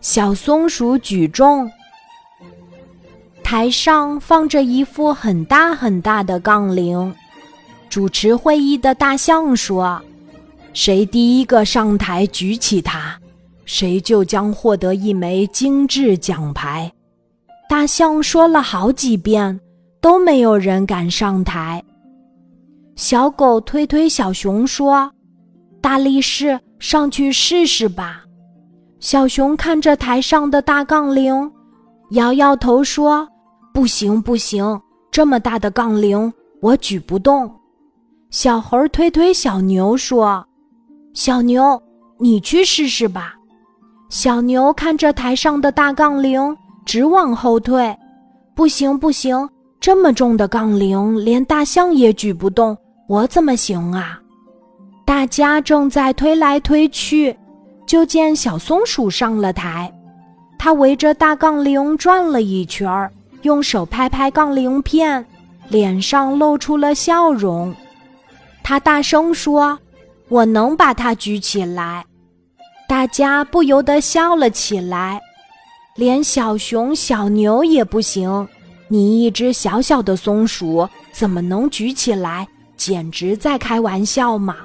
小松鼠举重。台上放着一副很大很大的杠铃，主持会议的大象说：“谁第一个上台举起它，谁就将获得一枚精致奖牌。”大象说了好几遍，都没有人敢上台。小狗推推小熊说：“大力士，上去试试吧。”小熊看着台上的大杠铃，摇摇头说。不行不行，这么大的杠铃我举不动。小猴推推小牛说：“小牛，你去试试吧。”小牛看着台上的大杠铃，直往后退。不行不行，这么重的杠铃连大象也举不动，我怎么行啊？大家正在推来推去，就见小松鼠上了台，它围着大杠铃转了一圈儿。用手拍拍杠铃片，脸上露出了笑容。他大声说：“我能把它举起来。”大家不由得笑了起来。连小熊、小牛也不行，你一只小小的松鼠怎么能举起来？简直在开玩笑嘛！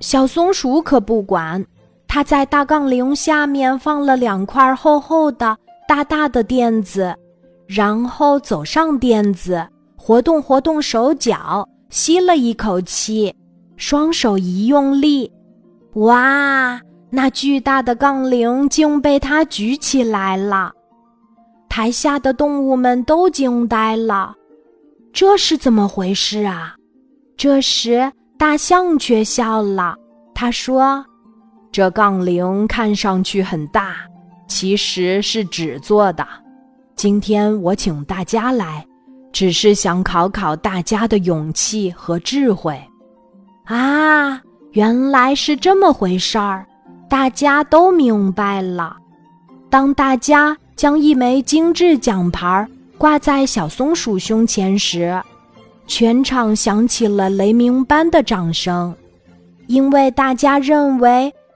小松鼠可不管，它在大杠铃下面放了两块厚厚的、大大的垫子。然后走上垫子，活动活动手脚，吸了一口气，双手一用力，哇！那巨大的杠铃竟被他举起来了。台下的动物们都惊呆了，这是怎么回事啊？这时，大象却笑了，他说：“这杠铃看上去很大，其实是纸做的。”今天我请大家来，只是想考考大家的勇气和智慧。啊，原来是这么回事儿，大家都明白了。当大家将一枚精致奖牌挂在小松鼠胸前时，全场响起了雷鸣般的掌声，因为大家认为